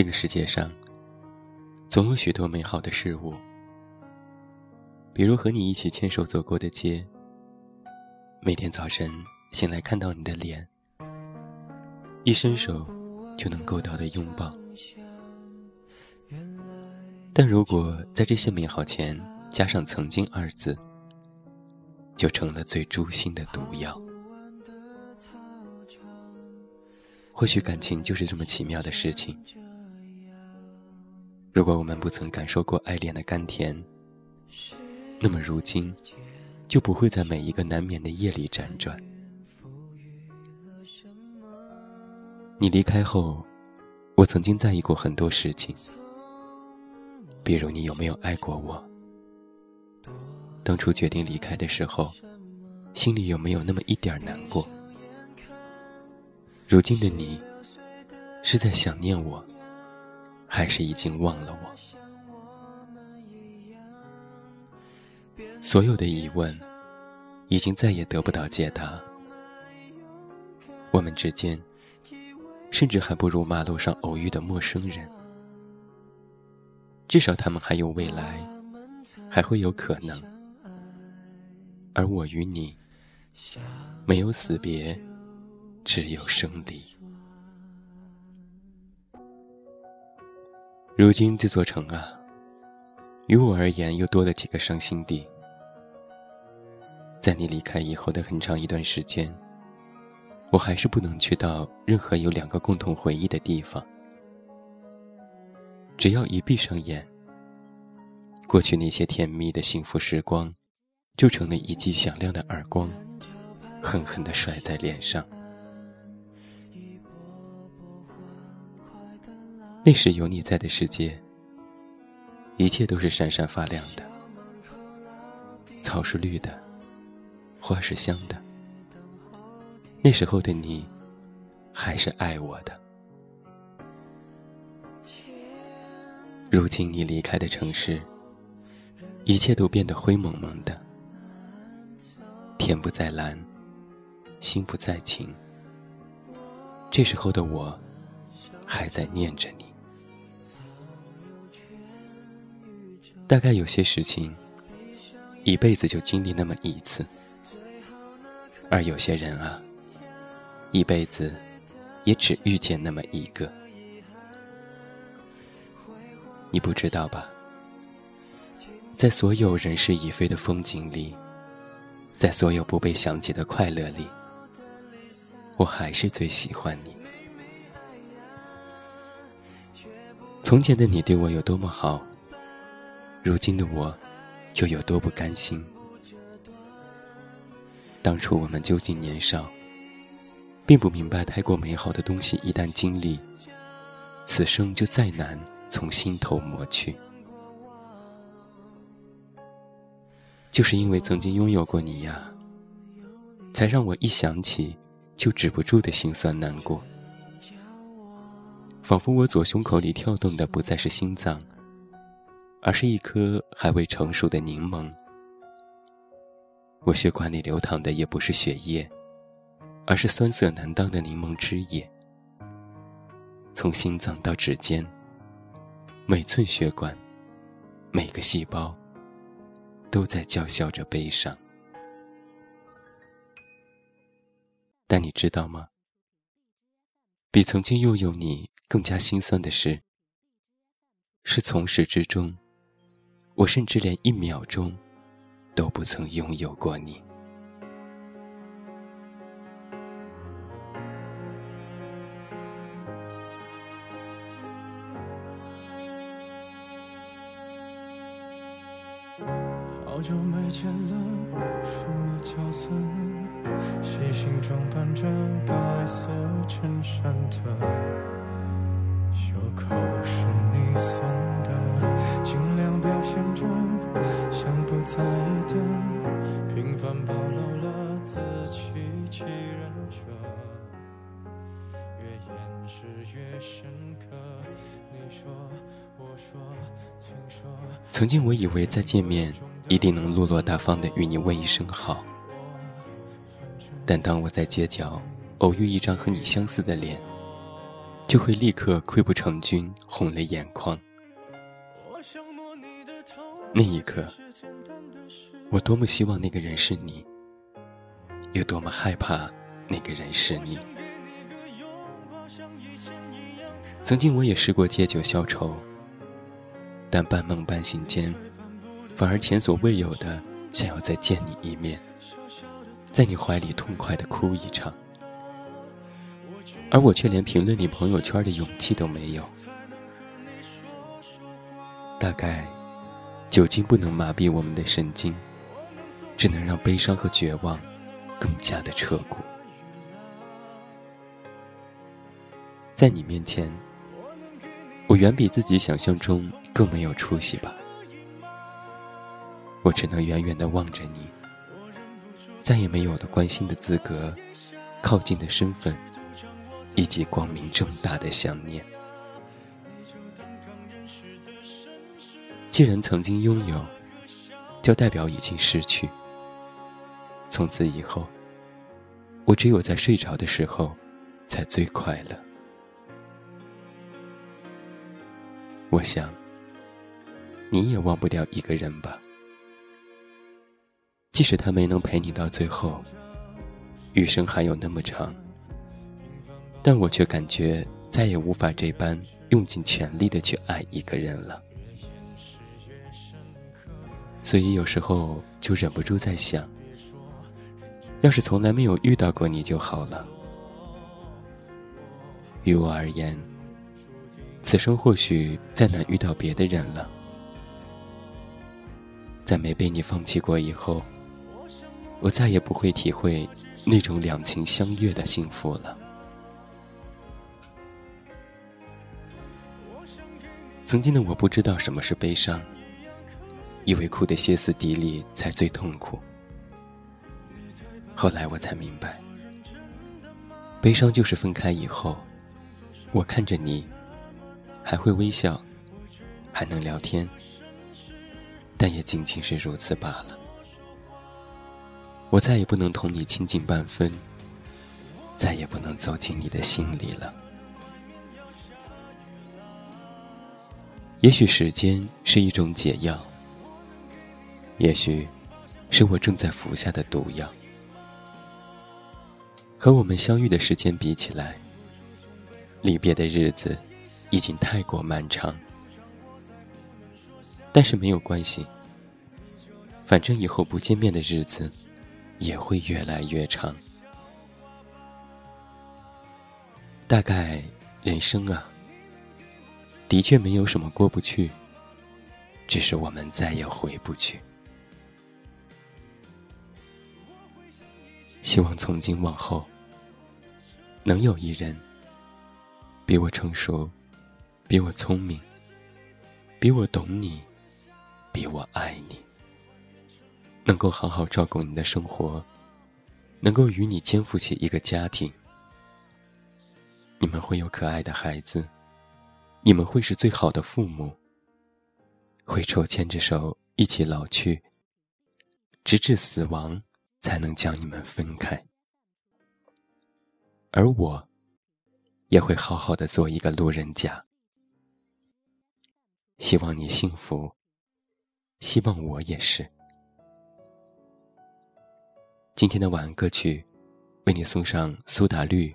这个世界上，总有许多美好的事物，比如和你一起牵手走过的街，每天早晨醒来看到你的脸，一伸手就能够到的拥抱。但如果在这些美好前加上“曾经”二字，就成了最诛心的毒药。或许感情就是这么奇妙的事情。如果我们不曾感受过爱恋的甘甜，那么如今就不会在每一个难眠的夜里辗转。你离开后，我曾经在意过很多事情，比如你有没有爱过我，当初决定离开的时候，心里有没有那么一点难过？如今的你，是在想念我？还是已经忘了我？所有的疑问，已经再也得不到解答。我们之间，甚至还不如马路上偶遇的陌生人。至少他们还有未来，还会有可能。而我与你，没有死别，只有生离。如今这座城啊，于我而言又多了几个伤心地。在你离开以后的很长一段时间，我还是不能去到任何有两个共同回忆的地方。只要一闭上眼，过去那些甜蜜的幸福时光，就成了一记响亮的耳光，狠狠地甩在脸上。那时有你在的世界，一切都是闪闪发亮的。草是绿的，花是香的。那时候的你，还是爱我的。如今你离开的城市，一切都变得灰蒙蒙的。天不再蓝，心不再晴。这时候的我，还在念着你。大概有些事情，一辈子就经历那么一次；而有些人啊，一辈子也只遇见那么一个。你不知道吧？在所有人事已非的风景里，在所有不被想起的快乐里，我还是最喜欢你。从前的你对我有多么好。如今的我，又有多不甘心。当初我们究竟年少，并不明白太过美好的东西一旦经历，此生就再难从心头抹去。就是因为曾经拥有过你呀，才让我一想起就止不住的心酸难过，仿佛我左胸口里跳动的不再是心脏。而是一颗还未成熟的柠檬。我血管里流淌的也不是血液，而是酸涩难当的柠檬汁液。从心脏到指尖，每寸血管，每个细胞，都在叫嚣着悲伤。但你知道吗？比曾经拥有你更加心酸的是，是从始至终。我甚至连一秒钟都不曾拥有过你。好久没见了，什么角色呢？细心装扮着白色衬衫的，袖口是你送的，尽量表现着。像不在意的，平凡暴露了自欺欺人者。越掩饰越深刻。你说，我说，听说。曾经我以为再见面一定能落落大方的与你问一声好，但当我在街角偶遇一张和你相似的脸，就会立刻溃不成军，红了眼眶。那一刻，我多么希望那个人是你，又多么害怕那个人是你。曾经我也试过借酒消愁，但半梦半醒间，反而前所未有的想要再见你一面，在你怀里痛快的哭一场。而我却连评论你朋友圈的勇气都没有。大概，酒精不能麻痹我们的神经，只能让悲伤和绝望更加的彻骨。在你面前，我远比自己想象中更没有出息吧。我只能远远的望着你，再也没有了关心的资格，靠近的身份。以及光明正大的想念。既然曾经拥有，就代表已经失去。从此以后，我只有在睡着的时候，才最快乐。我想，你也忘不掉一个人吧。即使他没能陪你到最后，余生还有那么长。但我却感觉再也无法这般用尽全力的去爱一个人了，所以有时候就忍不住在想，要是从来没有遇到过你就好了。于我而言，此生或许再难遇到别的人了，在没被你放弃过以后，我再也不会体会那种两情相悦的幸福了。曾经的我不知道什么是悲伤，以为哭得歇斯底里才最痛苦。后来我才明白，悲伤就是分开以后，我看着你，还会微笑，还能聊天，但也仅仅是如此罢了。我再也不能同你亲近半分，再也不能走进你的心里了。也许时间是一种解药，也许是我正在服下的毒药。和我们相遇的时间比起来，离别的日子已经太过漫长。但是没有关系，反正以后不见面的日子也会越来越长。大概人生啊。的确没有什么过不去，只是我们再也回不去。希望从今往后，能有一人比我成熟，比我聪明，比我懂你，比我爱你，能够好好照顾你的生活，能够与你肩负起一个家庭，你们会有可爱的孩子。你们会是最好的父母，会手牵着手一起老去，直至死亡才能将你们分开。而我，也会好好的做一个路人甲。希望你幸福，希望我也是。今天的晚安歌曲，为你送上苏打绿，《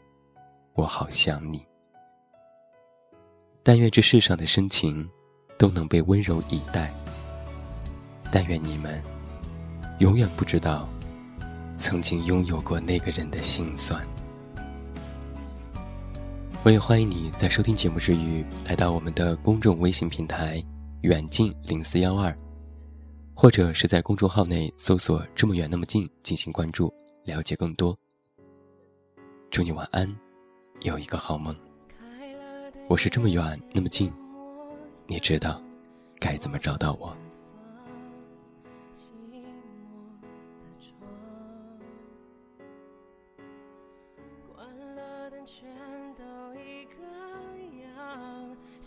我好想你》。但愿这世上的深情，都能被温柔以待。但愿你们，永远不知道，曾经拥有过那个人的心酸。我也欢迎你在收听节目之余，来到我们的公众微信平台“远近零四幺二”，或者是在公众号内搜索“这么远那么近”进行关注，了解更多。祝你晚安，有一个好梦。我是这么远那么近，你知道该怎么找到我？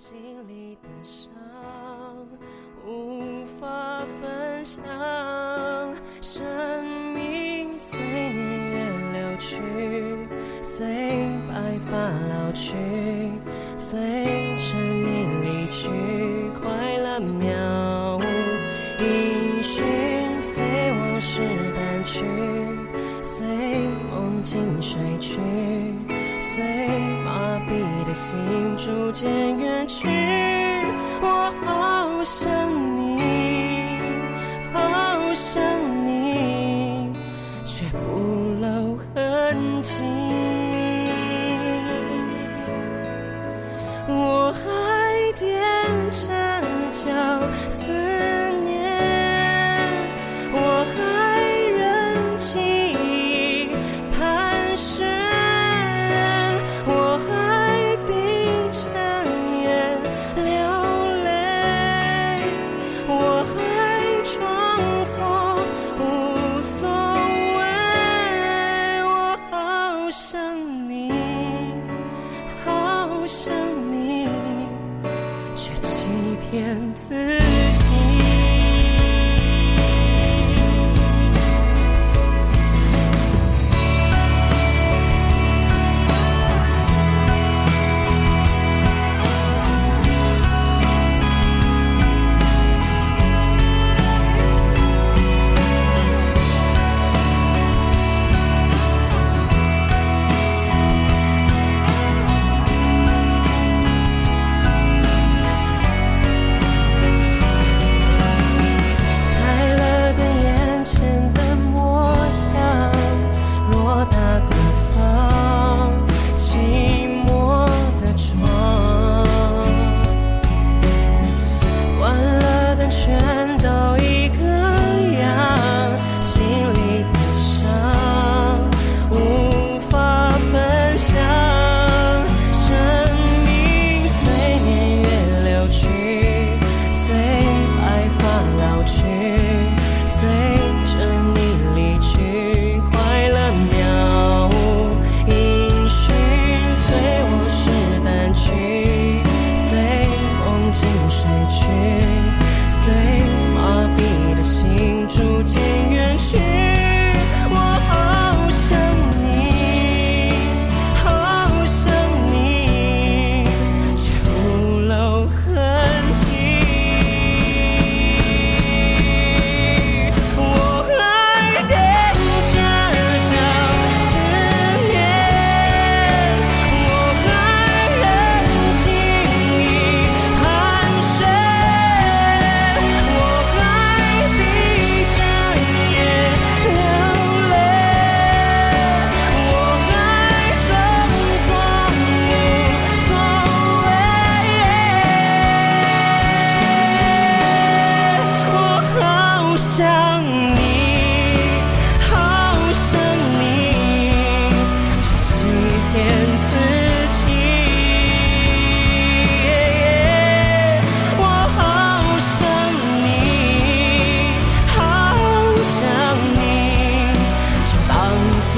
心里的伤无法分享。心逐渐远去我好想你好想你却不露痕迹。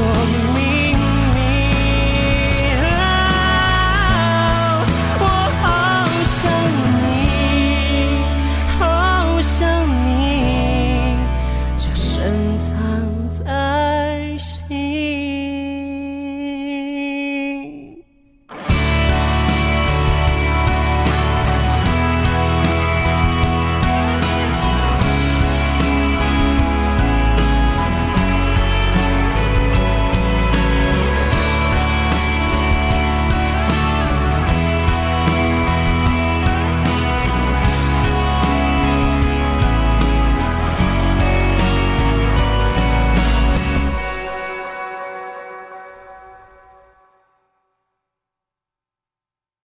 stormy